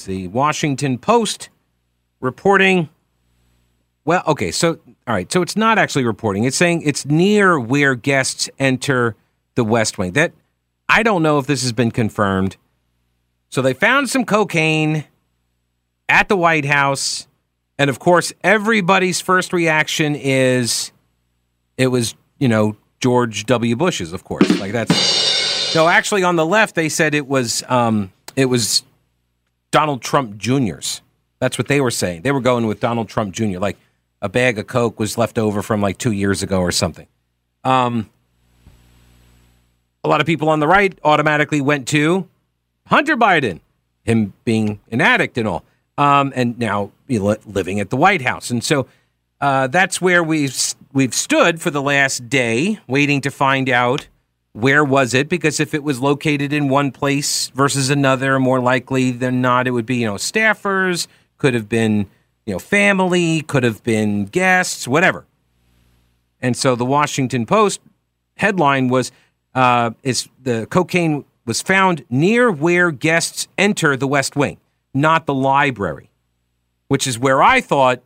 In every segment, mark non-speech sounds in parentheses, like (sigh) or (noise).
It's the Washington Post reporting. Well, okay, so all right, so it's not actually reporting. It's saying it's near where guests enter the West Wing. That I don't know if this has been confirmed. So they found some cocaine at the White House. And of course, everybody's first reaction is it was, you know, George W. Bush's, of course. Like that's no, actually on the left they said it was um it was Donald Trump Jr.'s. That's what they were saying. They were going with Donald Trump Jr. Like a bag of Coke was left over from like two years ago or something. Um a lot of people on the right automatically went to Hunter Biden, him being an addict and all, um, and now living at the White House. And so uh, that's where we've we've stood for the last day, waiting to find out where was it. Because if it was located in one place versus another, more likely than not, it would be you know staffers, could have been you know family, could have been guests, whatever. And so the Washington Post headline was uh, is the cocaine was found near where guests enter the West Wing, not the library, which is where I thought,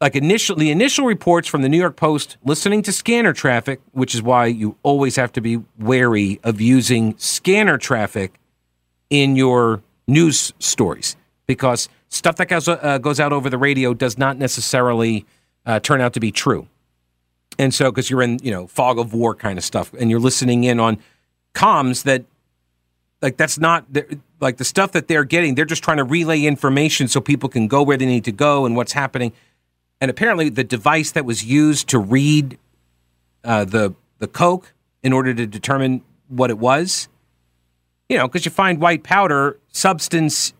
like initial the initial reports from the New York Post, listening to scanner traffic, which is why you always have to be wary of using scanner traffic in your news stories because stuff that goes uh, goes out over the radio does not necessarily uh, turn out to be true. And so, because you're in, you know, fog of war kind of stuff, and you're listening in on comms that like that's not like the stuff that they're getting they're just trying to relay information so people can go where they need to go and what's happening and apparently the device that was used to read uh, the the coke in order to determine what it was you know because you find white powder substance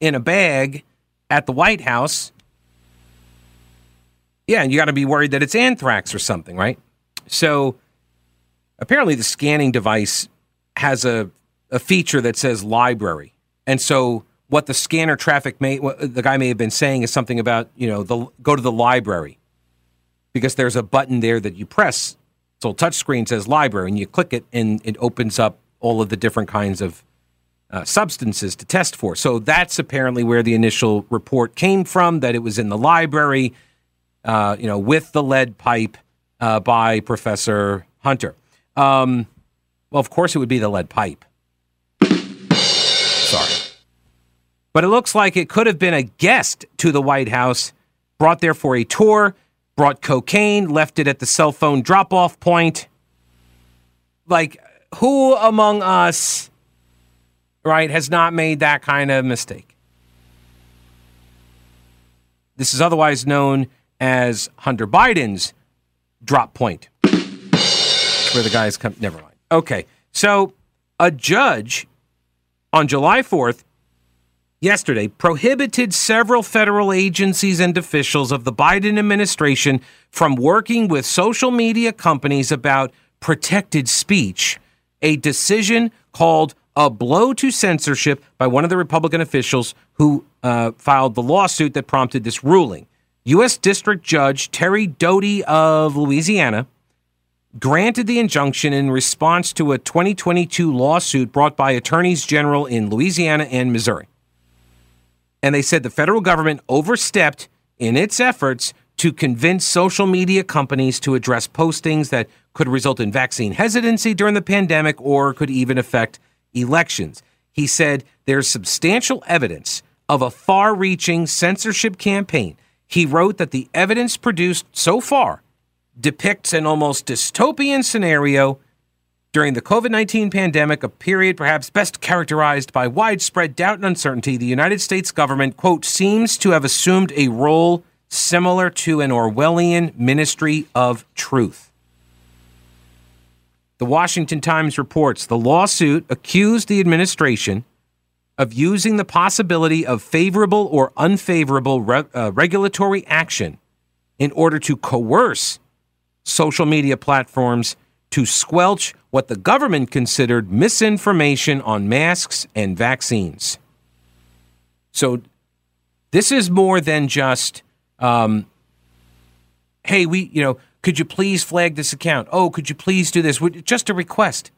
in a bag at the white house yeah and you got to be worried that it's anthrax or something right so apparently the scanning device has a a feature that says library. And so what the scanner traffic may the guy may have been saying is something about, you know, the go to the library. Because there's a button there that you press. So touchscreen says library and you click it and it opens up all of the different kinds of uh, substances to test for. So that's apparently where the initial report came from that it was in the library, uh, you know, with the lead pipe uh, by Professor Hunter. Um, well, of course, it would be the lead pipe. But it looks like it could have been a guest to the White House, brought there for a tour, brought cocaine, left it at the cell phone drop off point. Like, who among us, right, has not made that kind of mistake? This is otherwise known as Hunter Biden's drop point, where the guys come. Never mind. Okay. So a judge on July 4th, yesterday, prohibited several federal agencies and officials of the Biden administration from working with social media companies about protected speech, a decision called a blow to censorship by one of the Republican officials who uh, filed the lawsuit that prompted this ruling. U.S. District Judge Terry Doughty of Louisiana granted the injunction in response to a 2022 lawsuit brought by attorneys general in Louisiana and Missouri. And they said the federal government overstepped in its efforts to convince social media companies to address postings that could result in vaccine hesitancy during the pandemic or could even affect elections. He said there's substantial evidence of a far reaching censorship campaign. He wrote that the evidence produced so far depicts an almost dystopian scenario during the COVID 19 pandemic, a period perhaps best characterized by widespread doubt and uncertainty. The United States government, quote, seems to have assumed a role similar to an Orwellian ministry of truth. The Washington Times reports the lawsuit accused the administration of using the possibility of favorable or unfavorable re- uh, regulatory action in order to coerce social media platforms to squelch what the government considered misinformation on masks and vaccines. So, this is more than just, um, hey, we, you know, could you please flag this account? Oh, could you please do this? Just a request.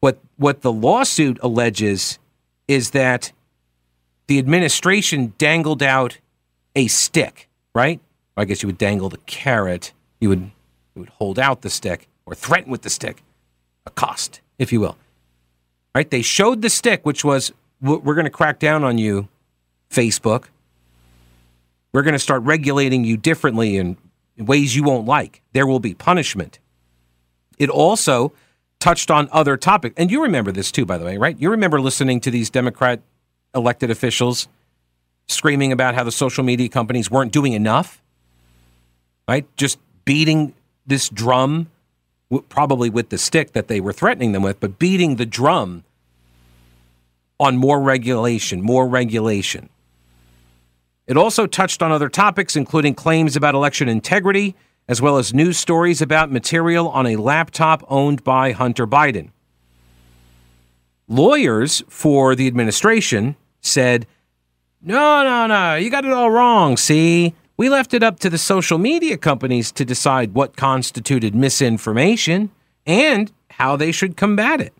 What what the lawsuit alleges is that the administration dangled out a stick, right? I guess you would dangle the carrot. You would you would hold out the stick or threaten with the stick, accost, if you will. Right? They showed the stick, which was we're going to crack down on you, Facebook. We're going to start regulating you differently in ways you won't like. There will be punishment. It also touched on other topics. And you remember this too, by the way, right? You remember listening to these Democrat elected officials screaming about how the social media companies weren't doing enough, right? Just beating this drum, probably with the stick that they were threatening them with, but beating the drum on more regulation, more regulation. It also touched on other topics, including claims about election integrity as well as news stories about material on a laptop owned by Hunter Biden. Lawyers for the administration said, no, no, no, you got it all wrong. See, we left it up to the social media companies to decide what constituted misinformation and how they should combat it.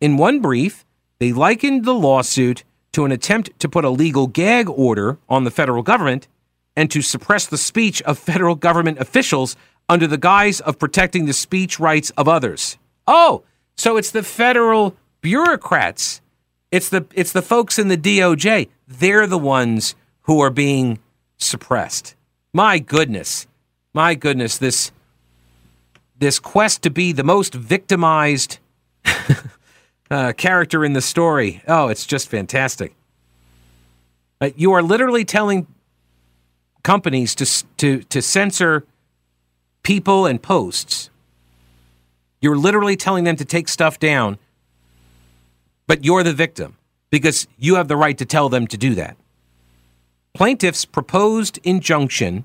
In one brief, they likened the lawsuit to an attempt to put a legal gag order on the federal government and to suppress the speech of federal government officials under the guise of protecting the speech rights of others. Oh, so it's the federal bureaucrats. It's the it's the folks in the DOJ. They're the ones who are being suppressed. My goodness. My goodness, this this quest to be the most victimized (laughs) uh, character in the story. Oh, it's just fantastic. Uh, you are literally telling companies to to to censor people and posts. You're literally telling them to take stuff down, but you're the victim because you have the right to tell them to do that. Plaintiffs' proposed injunction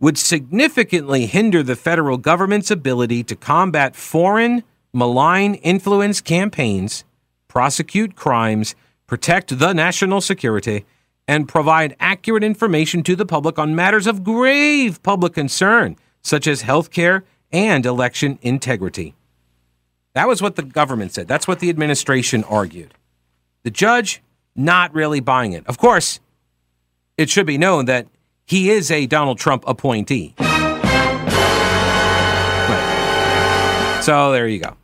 would significantly hinder the federal government's ability to combat foreign malign influence campaigns, prosecute crimes, protect the national security, and provide accurate information to the public on matters of grave public concern, such as health care and election integrity. That was what the government said. That's what the administration argued. The judge, not really buying it. Of course, it should be known that he is a Donald Trump appointee. So there you go.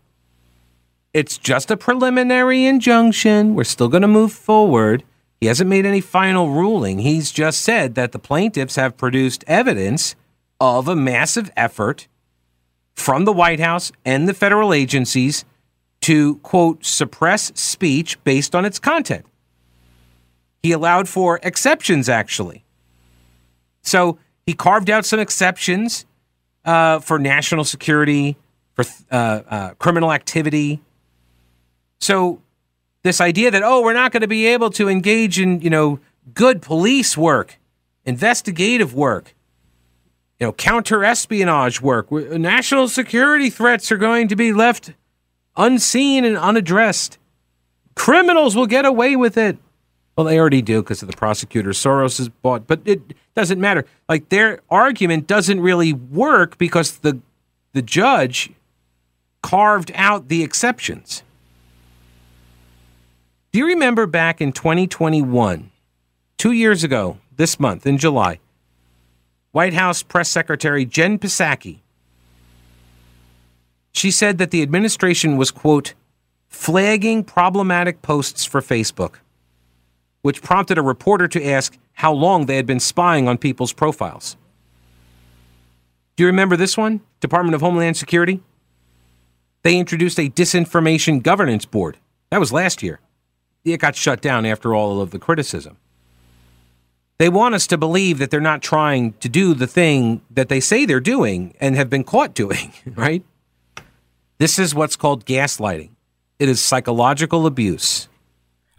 It's just a preliminary injunction. We're still going to move forward. He hasn't made any final ruling. He's just said that the plaintiffs have produced evidence of a massive effort from the White House and the federal agencies to, quote, suppress speech based on its content. He allowed for exceptions, actually. So he carved out some exceptions uh, for national security, for uh, uh, criminal activity. So this idea that oh we're not going to be able to engage in you know good police work investigative work you know counter espionage work national security threats are going to be left unseen and unaddressed criminals will get away with it well they already do because of the prosecutor soros is bought but it doesn't matter. Like their argument doesn't really work because the the judge carved out the exceptions. Do you remember back in 2021, two years ago, this month in July, White House Press Secretary Jen Psaki, she said that the administration was, quote, flagging problematic posts for Facebook, which prompted a reporter to ask how long they had been spying on people's profiles. Do you remember this one? Department of Homeland Security? They introduced a disinformation governance board. That was last year it got shut down after all of the criticism. They want us to believe that they're not trying to do the thing that they say they're doing and have been caught doing, (laughs) right? This is what's called gaslighting. It is psychological abuse.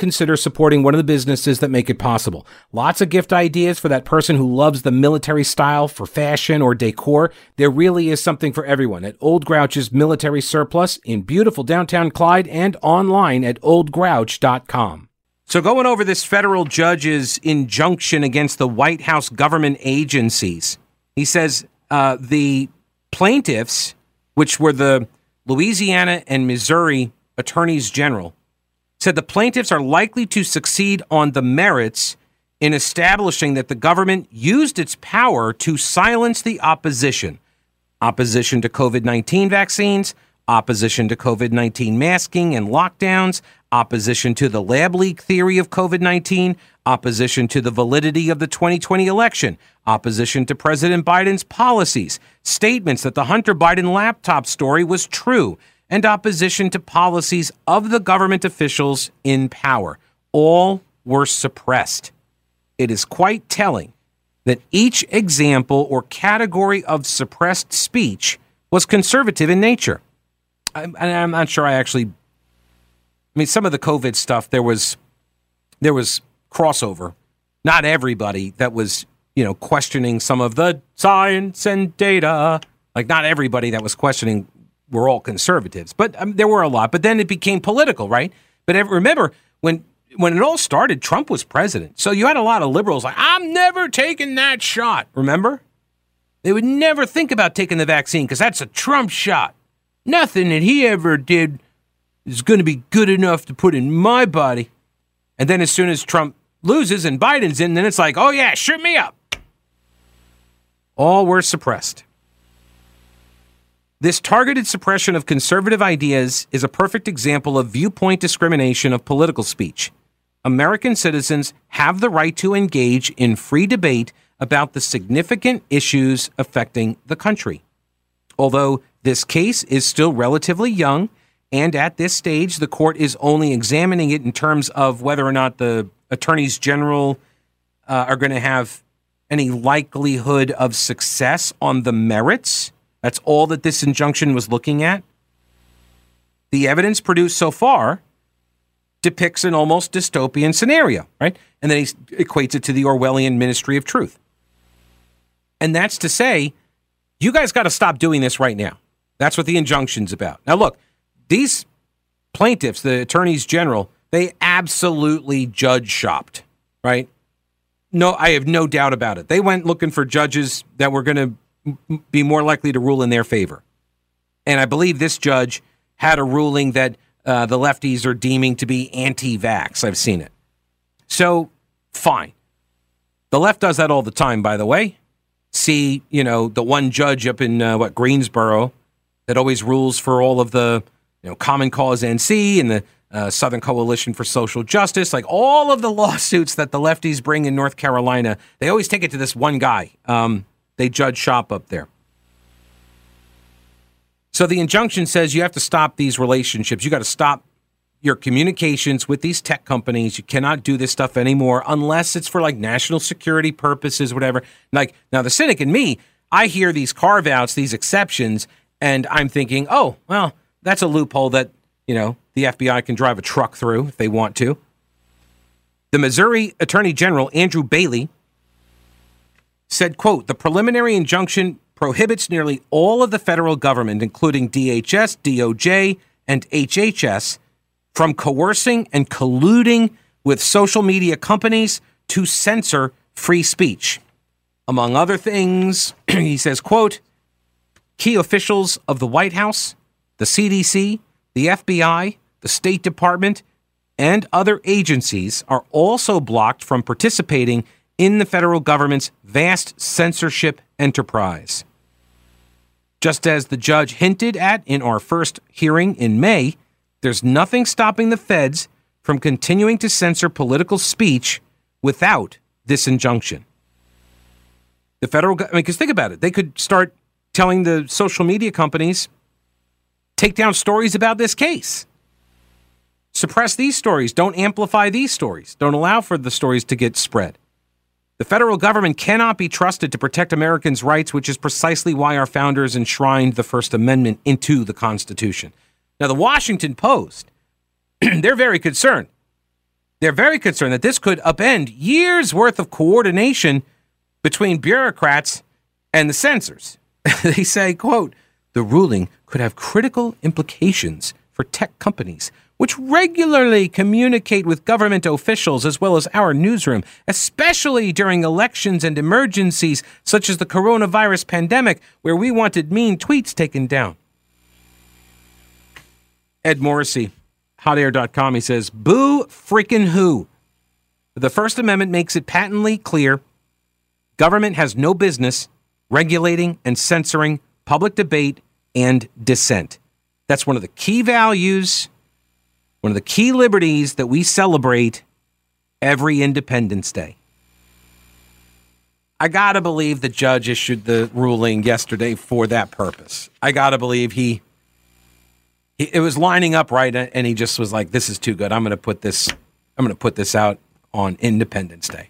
consider supporting one of the businesses that make it possible. Lots of gift ideas for that person who loves the military style for fashion or decor. There really is something for everyone at Old Grouch's Military Surplus in beautiful downtown Clyde and online at oldgrouch.com. So, going over this federal judge's injunction against the White House government agencies, he says uh, the plaintiffs, which were the Louisiana and Missouri attorneys general, said the plaintiffs are likely to succeed on the merits in establishing that the government used its power to silence the opposition. Opposition to COVID 19 vaccines, opposition to COVID 19 masking and lockdowns, opposition to the lab leak theory of COVID 19, opposition to the validity of the 2020 election, opposition to President Biden's policies, statements that the Hunter Biden laptop story was true, and opposition to policies of the government officials in power. All were suppressed. It is quite telling that each example or category of suppressed speech was conservative in nature. I'm, I'm not sure I actually. I mean, some of the COVID stuff there was there was crossover. Not everybody that was you know questioning some of the science and data. Like not everybody that was questioning were all conservatives, but um, there were a lot. But then it became political, right? But remember when when it all started, Trump was president, so you had a lot of liberals like, "I'm never taking that shot." Remember? They would never think about taking the vaccine because that's a Trump shot. Nothing that he ever did is going to be good enough to put in my body. And then as soon as Trump loses and Biden's in, then it's like, oh yeah, shoot me up. All were suppressed. This targeted suppression of conservative ideas is a perfect example of viewpoint discrimination of political speech. American citizens have the right to engage in free debate about the significant issues affecting the country. Although this case is still relatively young, and at this stage, the court is only examining it in terms of whether or not the attorneys general uh, are going to have any likelihood of success on the merits that's all that this injunction was looking at. The evidence produced so far depicts an almost dystopian scenario, right? And then he equates it to the Orwellian Ministry of Truth. And that's to say, you guys got to stop doing this right now. That's what the injunction's about. Now, look, these plaintiffs, the attorneys general, they absolutely judge shopped, right? No, I have no doubt about it. They went looking for judges that were going to be more likely to rule in their favor. And I believe this judge had a ruling that uh, the lefties are deeming to be anti vax. I've seen it. So, fine. The left does that all the time, by the way. See, you know, the one judge up in, uh, what, Greensboro that always rules for all of the, you know, Common Cause NC and the uh, Southern Coalition for Social Justice, like all of the (laughs) lawsuits that the lefties bring in North Carolina, they always take it to this one guy. Um, they judge shop up there. So the injunction says you have to stop these relationships. You got to stop your communications with these tech companies. You cannot do this stuff anymore unless it's for like national security purposes, whatever. Like now, the cynic in me, I hear these carve outs, these exceptions, and I'm thinking, oh, well, that's a loophole that, you know, the FBI can drive a truck through if they want to. The Missouri Attorney General, Andrew Bailey, said, quote, the preliminary injunction prohibits nearly all of the federal government, including DHS, DOJ, and HHS, from coercing and colluding with social media companies to censor free speech. Among other things, (clears throat) he says, quote, key officials of the White House, the CDC, the FBI, the State Department, and other agencies are also blocked from participating in the federal government's vast censorship enterprise. Just as the judge hinted at in our first hearing in May, There's nothing stopping the feds from continuing to censor political speech without this injunction. The federal government, I mean, because think about it, they could start telling the social media companies, take down stories about this case. Suppress these stories. Don't amplify these stories. Don't allow for the stories to get spread. The federal government cannot be trusted to protect Americans' rights, which is precisely why our founders enshrined the First Amendment into the Constitution. Now, the Washington Post, (clears throat) they're very concerned. They're very concerned that this could upend years worth of coordination between bureaucrats and the censors. (laughs) they say, quote, the ruling could have critical implications for tech companies which regularly communicate with government officials as well as our newsroom, especially during elections and emergencies such as the coronavirus pandemic, where we wanted mean tweets taken down. Ed Morrissey, hotair.com, he says, Boo freaking who? The First Amendment makes it patently clear government has no business regulating and censoring public debate and dissent. That's one of the key values one of the key liberties that we celebrate every Independence Day. I got to believe the judge issued the ruling yesterday for that purpose. I got to believe he, he, it was lining up right and he just was like this is too good. I'm going to put this I'm going to put this out on Independence Day.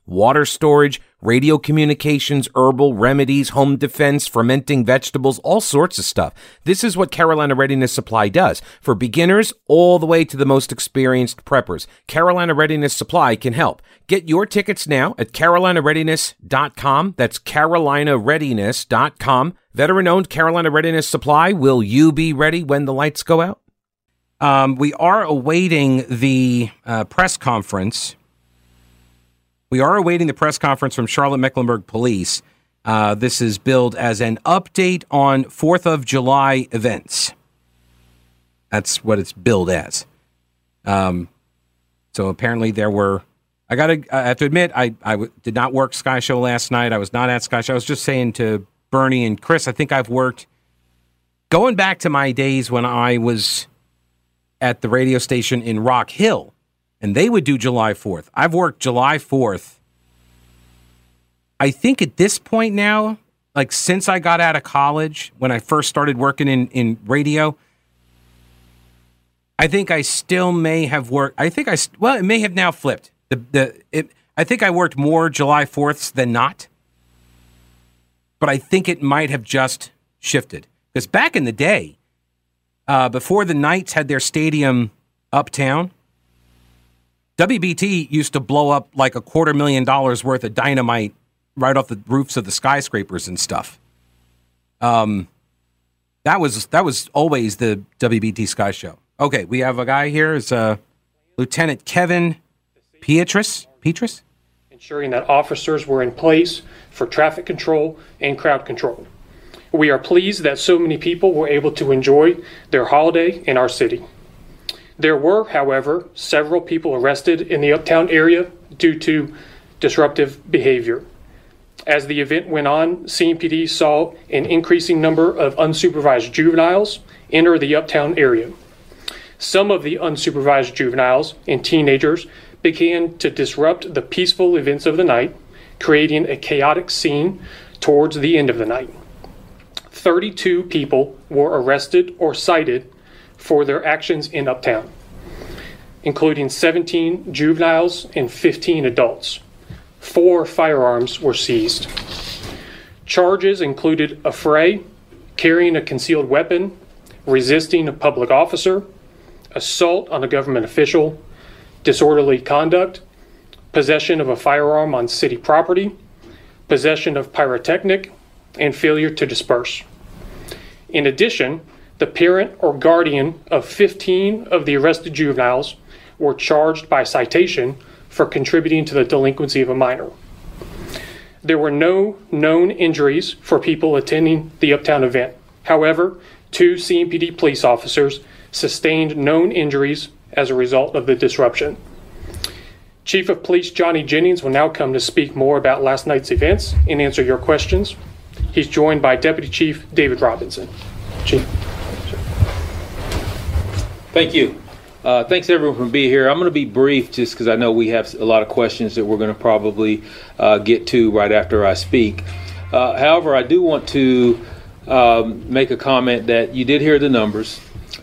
water storage, radio communications, herbal remedies, home defense, fermenting vegetables, all sorts of stuff. This is what Carolina Readiness Supply does for beginners all the way to the most experienced preppers. Carolina Readiness Supply can help. Get your tickets now at carolinareadiness.com. That's carolinareadiness.com. Veteran owned Carolina Readiness Supply. Will you be ready when the lights go out? Um, we are awaiting the uh, press conference we are awaiting the press conference from Charlotte Mecklenburg Police. Uh, this is billed as an update on 4th of July events. That's what it's billed as. Um, so apparently there were. I got to. I have to admit, I I w- did not work Sky Show last night. I was not at Sky Show. I was just saying to Bernie and Chris. I think I've worked going back to my days when I was at the radio station in Rock Hill and they would do July 4th. I've worked July 4th. I think at this point now, like since I got out of college, when I first started working in, in radio, I think I still may have worked. I think I, well, it may have now flipped. The, the, it, I think I worked more July 4ths than not. But I think it might have just shifted. Because back in the day, uh, before the Knights had their stadium uptown, WBT used to blow up like a quarter million dollars worth of dynamite right off the roofs of the skyscrapers and stuff. Um, that was that was always the WBT Sky Show. Okay, we have a guy here. Is uh, Lieutenant Kevin Pietrus. Pietrus, ensuring that officers were in place for traffic control and crowd control. We are pleased that so many people were able to enjoy their holiday in our city. There were, however, several people arrested in the Uptown area due to disruptive behavior. As the event went on, CMPD saw an increasing number of unsupervised juveniles enter the Uptown area. Some of the unsupervised juveniles and teenagers began to disrupt the peaceful events of the night, creating a chaotic scene towards the end of the night. 32 people were arrested or cited for their actions in Uptown, including 17 juveniles and 15 adults. Four firearms were seized. Charges included affray, carrying a concealed weapon, resisting a public officer, assault on a government official, disorderly conduct, possession of a firearm on city property, possession of pyrotechnic, and failure to disperse. In addition, the parent or guardian of 15 of the arrested juveniles were charged by citation for contributing to the delinquency of a minor. There were no known injuries for people attending the Uptown event. However, two CMPD police officers sustained known injuries as a result of the disruption. Chief of Police Johnny Jennings will now come to speak more about last night's events and answer your questions. He's joined by Deputy Chief David Robinson. Chief. Thank you. Uh, thanks everyone for being here. I'm going to be brief just because I know we have a lot of questions that we're going to probably uh, get to right after I speak. Uh, however, I do want to um, make a comment that you did hear the numbers.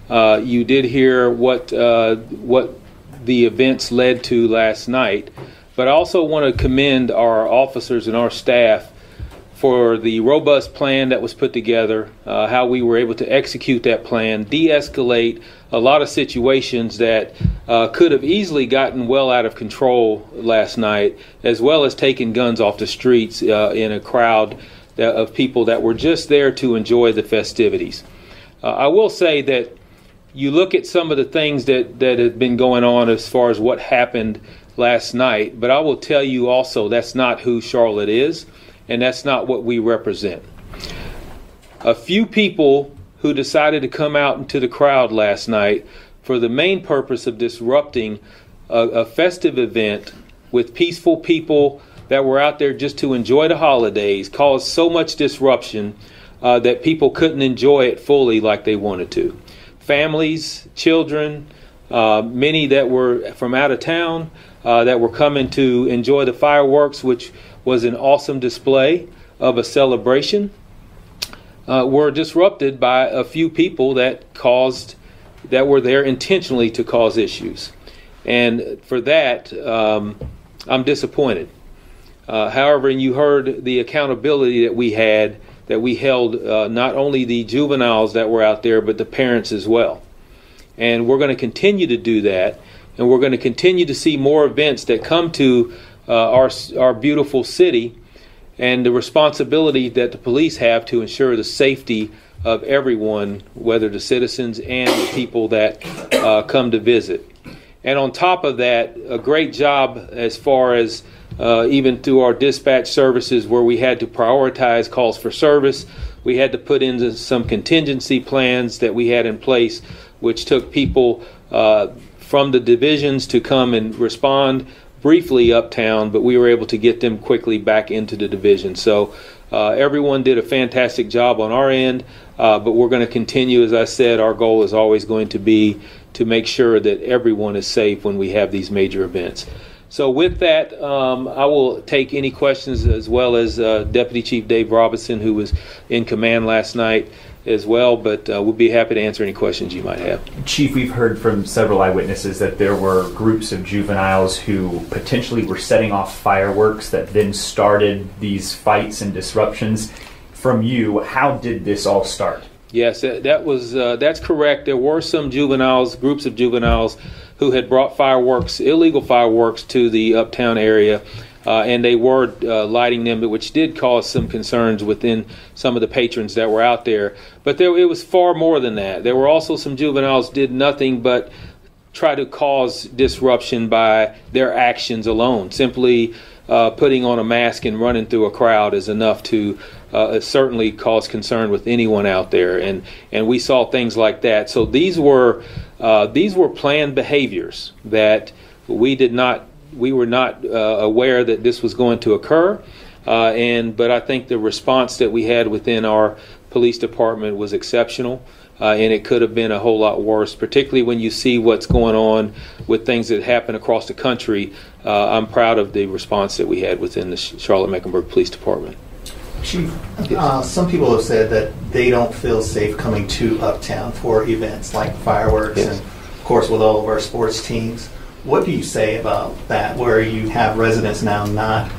Uh, you did hear what uh, what the events led to last night, but I also want to commend our officers and our staff for the robust plan that was put together, uh, how we were able to execute that plan, de escalate a lot of situations that uh, could have easily gotten well out of control last night, as well as taking guns off the streets uh, in a crowd that, of people that were just there to enjoy the festivities. Uh, I will say that you look at some of the things that, that have been going on as far as what happened last night, but I will tell you also that's not who Charlotte is, and that's not what we represent. A few people who decided to come out into the crowd last night for the main purpose of disrupting a, a festive event with peaceful people that were out there just to enjoy the holidays caused so much disruption uh, that people couldn't enjoy it fully like they wanted to. Families, children, uh, many that were from out of town uh, that were coming to enjoy the fireworks, which was an awesome display of a celebration, uh, were disrupted by a few people that caused that were there intentionally to cause issues, and for that, um, I'm disappointed. Uh, however, and you heard the accountability that we had that we held uh, not only the juveniles that were out there, but the parents as well. And we're going to continue to do that, and we're going to continue to see more events that come to uh, our, our beautiful city and the responsibility that the police have to ensure the safety of everyone, whether the citizens and the people that uh, come to visit. And on top of that, a great job as far as uh, even through our dispatch services where we had to prioritize calls for service. We had to put in some contingency plans that we had in place, which took people uh, from the divisions to come and respond briefly uptown, but we were able to get them quickly back into the division. So uh, everyone did a fantastic job on our end, uh, but we're going to continue. As I said, our goal is always going to be to make sure that everyone is safe when we have these major events. So with that, um, I will take any questions as well as uh, Deputy Chief Dave Robinson, who was in command last night as well, but uh, we'll be happy to answer any questions you might have. Chief, we've heard from several eyewitnesses that there were groups of juveniles who potentially were setting off fireworks that then started these fights and disruptions. From you, how did this all start? Yes, that was uh, that's correct. There were some juveniles, groups of juveniles who had brought fireworks, illegal fireworks, to the uptown area. Uh, and they were uh, lighting them, which did cause some concerns within some of the patrons that were out there. But there, it was far more than that. There were also some juveniles did nothing but try to cause disruption by their actions alone. Simply uh, putting on a mask and running through a crowd is enough to uh, certainly cause concern with anyone out there. And and we saw things like that. So these were uh, these were planned behaviors that we did not, we were not uh, aware that this was going to occur. Uh, and but I think the response that we had within our police department was exceptional. Uh, and it could have been a whole lot worse, particularly when you see what's going on with things that happen across the country. Uh, I'm proud of the response that we had within the Charlotte Mecklenburg Police Department. Chief, uh, some people have said that they don't feel safe coming to Uptown for events like fireworks yes. and, of course, with all of our sports teams. What do you say about that, where you have residents now not,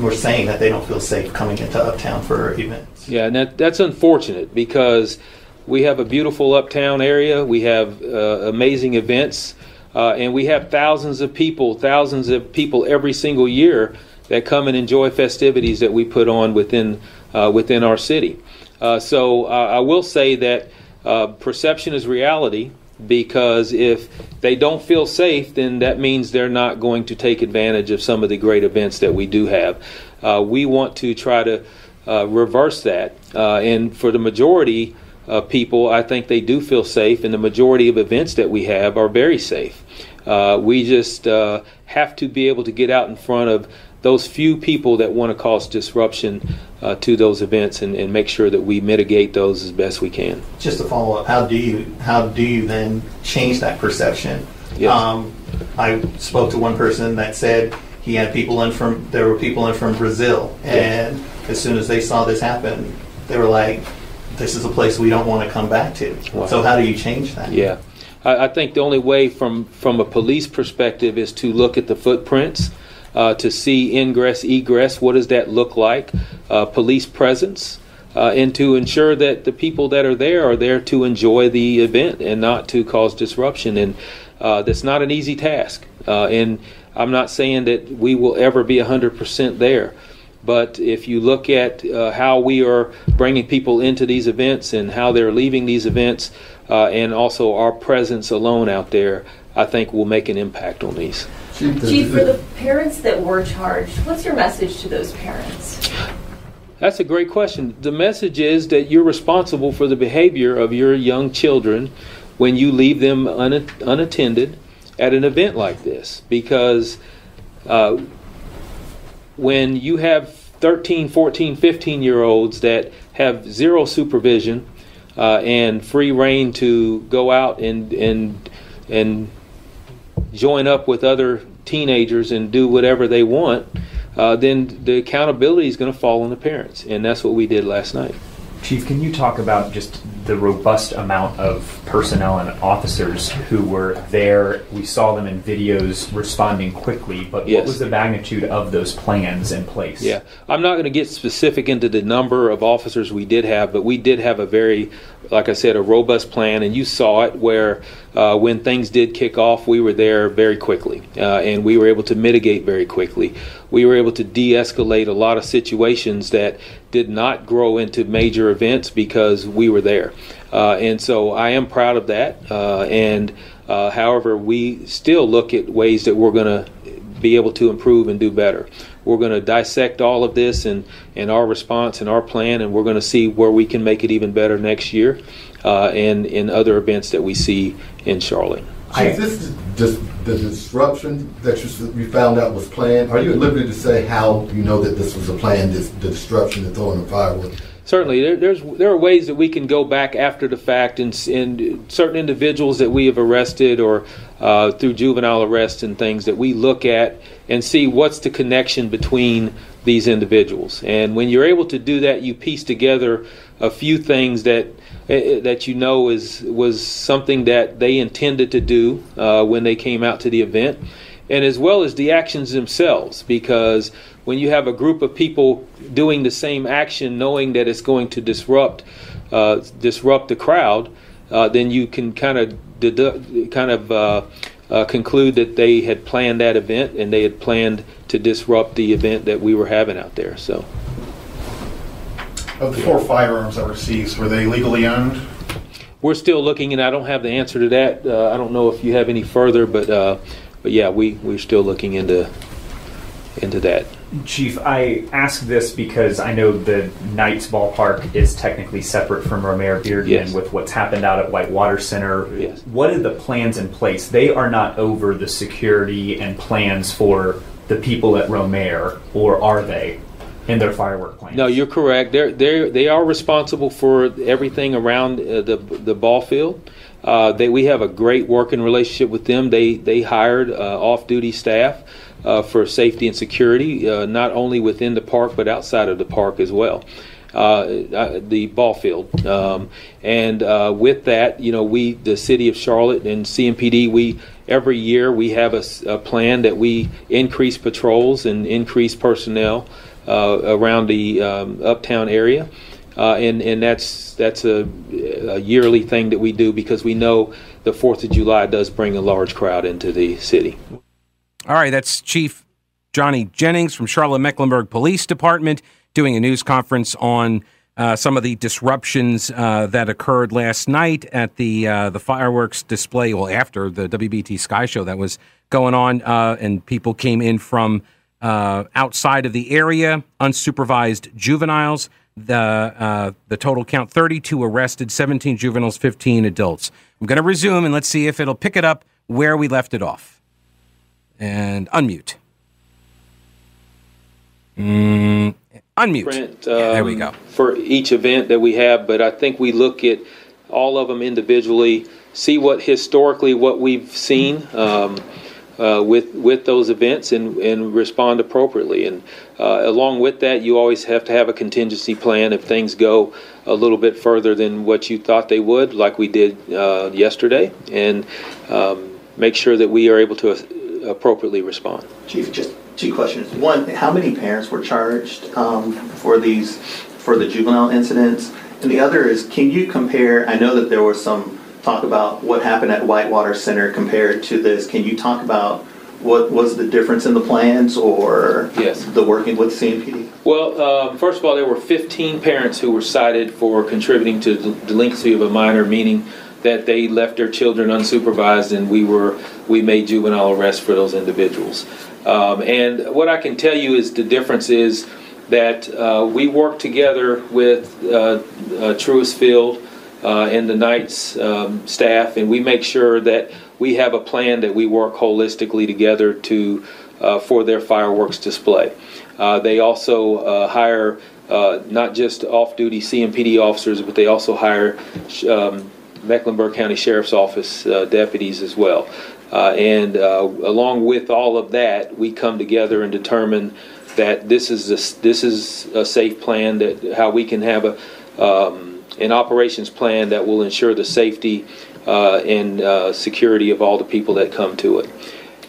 we're saying that they don't feel safe coming into Uptown for events? Yeah, and that, that's unfortunate because we have a beautiful Uptown area, we have uh, amazing events, uh, and we have thousands of people, thousands of people every single year that come and enjoy festivities that we put on within uh, within our city. Uh, so uh, I will say that uh, perception is reality because if they don't feel safe, then that means they're not going to take advantage of some of the great events that we do have. Uh, we want to try to uh, reverse that, and for the majority. of people, I think they do feel safe, and the majority of events that we have are very safe. Uh, we just uh, have to be able to get out in front of those few people that want to cause disruption uh, to those events and, and, make sure that we mitigate those as best we can. Just to follow up, how do you how do you then change that perception? Yes. Um, I spoke to one person that said he had people in from there were people in from Brazil, and as soon as they saw this happen, they were like, "This is a place we don't want to come back to." Wow. So how do you change that? Yeah. I, I think the only way from, from a police perspective is to look at the footprints uh, to see ingress, egress. What does that look like? Uh, police presence. Uh, and to ensure that the people that are there are there to enjoy the event and not to cause disruption. And uh, that's not an easy task. Uh, and I'm not saying that we will ever be 100% there. But if you look at uh, how we are bringing people into these events and how they're leaving these events, and also our presence alone out there, I think will make an impact on these. Chief, for the parents that were charged, what's your message to those parents? That's a great question. The message is that you're responsible for the behavior of your young children when you leave them un- unattended at an event like this. Because uh, when you have 13, 14, 15 year olds that have zero supervision uh, and free reign to go out and, and, and join up with other teenagers and do whatever they want, uh, then the accountability is going to fall on the parents. And that's what we did last night. Chief, can you talk about just the robust amount of personnel and officers who were there? We saw them in videos responding quickly, but yes. what was the magnitude of those plans in place? Yeah, I'm not going to get specific into the number of officers we did have, but we did have a very, like I said, a robust plan, and you saw it where uh, when things did kick off, we were there very quickly, uh, and we were able to mitigate very quickly. We were able to de escalate a lot of situations that did not grow into major events because we were there. Uh, and so I am proud of that. Uh, and uh, however, we still look at ways that we're going to be able to improve and do better. We're going to dissect all of this and, and our response and our plan, and we're going to see where we can make it even better next year uh, and in other events that we see in Charlotte. Chief, this just the disruption that you, you found out was planned. Are you at liberty to say how you know that this was a plan? This the disruption, the throwing of fireworks. Certainly, there, there's there are ways that we can go back after the fact, and, and certain individuals that we have arrested or uh, through juvenile arrest and things that we look at and see what's the connection between these individuals. And when you're able to do that, you piece together a few things that that you know is was something that they intended to do uh, when they came out to the event, and as well as the actions themselves. Because when you have a group of people doing the same action, knowing that it's going to disrupt uh, disrupt the crowd, uh, then you can kind of dedu- kind of uh, uh, conclude that they had planned that event and they had planned to disrupt the event that we were having out there. So. Of the four firearms that were seized, were they legally owned? We're still looking, and I don't have the answer to that. Uh, I don't know if you have any further, but uh, but yeah, we we're still looking into into that. Chief, I ask this because I know the Knights ballpark is technically separate from Romare Bearden yes. with what's happened out at Whitewater Center. Yes. What are the plans in place? They are not over the security and plans for the people at Romare, or are they? In their firework plans. No, you're correct. They're they they are responsible for everything around uh, the the ball field. Uh, they we have a great working relationship with them. They they hired uh, off duty staff. Uh, for safety and security, uh, not only within the park but outside of the park as well. Uh, the ball field. Um, and uh, with that, you know, we, the city of Charlotte and CMPD, we every year we have a, a plan that we increase patrols and increase personnel around the um, uptown area. Uh, and and that's that's a, a, yearly thing that we do because we know the Fourth of July does bring a large crowd into the city. All right, that's Chief Johnny Jennings from Charlotte Mecklenburg Police Department doing a news conference on uh, some of the disruptions uh, that occurred last night at the uh, the fireworks display. Well, after the WBT Sky Show that was going on, uh, and people came in from uh, outside of the area, unsupervised juveniles. the uh, the total count 32 arrested, 17 juveniles, 15 adults. I'm going to resume and let's see if it'll pick it up where we left it off. And unmute. Mm, unmute. Print, Yeah, there we um, go. For each event that we have, but I think we look at all of them individually, see what historically what we've seen um, uh, with with those events, and and respond appropriately. And uh, along with that, you always have to have a contingency plan if things go a little bit further than what you thought they would, like we did uh, yesterday, and um, make sure that we are able to appropriately respond. Chief, just two questions. One, how many parents were charged um, for these, for the juvenile incidents? And the other is, can you compare, I know that there were some talk about what happened at Whitewater Center compared to this. Can you talk about what was the difference in the plans or Yes. the working with CMPD? Well, uh, first of all, there were 15 parents who were cited for contributing to the delinquency of a minor, meaning that they left their children unsupervised, and we were we made juvenile arrests for those individuals. Um, and what I can tell you is the difference is that uh, we worked together with uh, uh, Truist Field uh, and the Knights um, staff, and we make sure that we have a plan that we work holistically together to uh, for their fireworks display. Uh, they also uh, hire uh, not just off-duty CMPD officers, but they also hire um, Mecklenburg County Sheriff's Office uh, deputies as well. And along with all of that, we come together and determine that this is a, this is a safe plan that how we can have a um, an operations plan that will ensure the safety uh, and uh, security of all the people that come to it.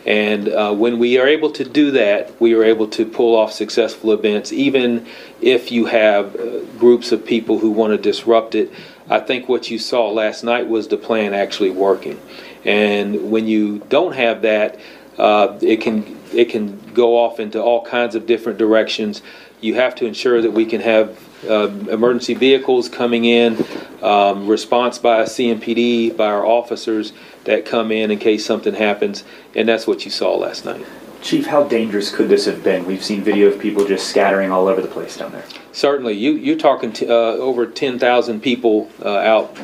And uh, when we are able to do that, we are able to pull off successful events, even if you have uh, groups of people who want to disrupt it. I think what you saw last night was the plan actually working. And when you don't have that, uh, it can it can go off into all kinds of different directions. You have to ensure that we can have uh, emergency vehicles coming in, um, response by CMPD, by our officers that come in in case something happens, and that's what you saw last night. Chief, how dangerous could this have been? We've seen video of people just scattering all over the place down there. Certainly, you you're talking t- uh, over ten thousand people uh, out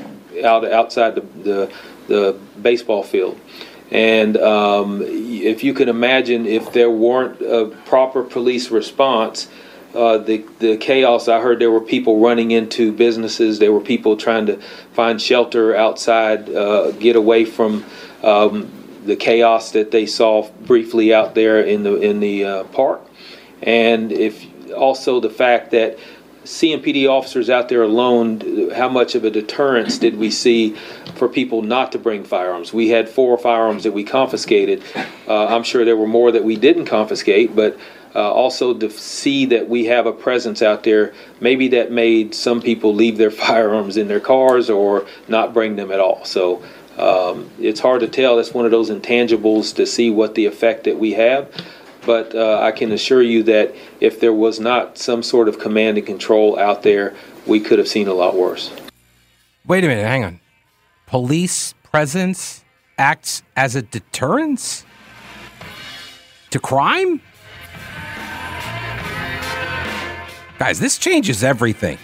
out outside the, the the baseball field, and um, if you can imagine if there weren't a proper police response. Uh, the the chaos. I heard there were people running into businesses. There were people trying to find shelter outside, uh, get away from um, the chaos that they saw briefly out there in the in the uh, park, and if also the fact that CMPD officers out there alone, how much of a deterrence did we see for people not to bring firearms? We had four firearms that we confiscated. Uh, I'm sure there were more that we didn't confiscate, but uh, also to see that we have a presence out there, maybe that made some people leave their (laughs) firearms in their cars or not bring them at all. So um, it's hard to tell. It's one of those intangibles to see what the effect that we have. But uh, I can assure you that if there was not some sort of command and control out there, we could have seen a lot worse. Wait a minute, hang on. Police presence acts as a deterrence to crime? Guys, this changes everything.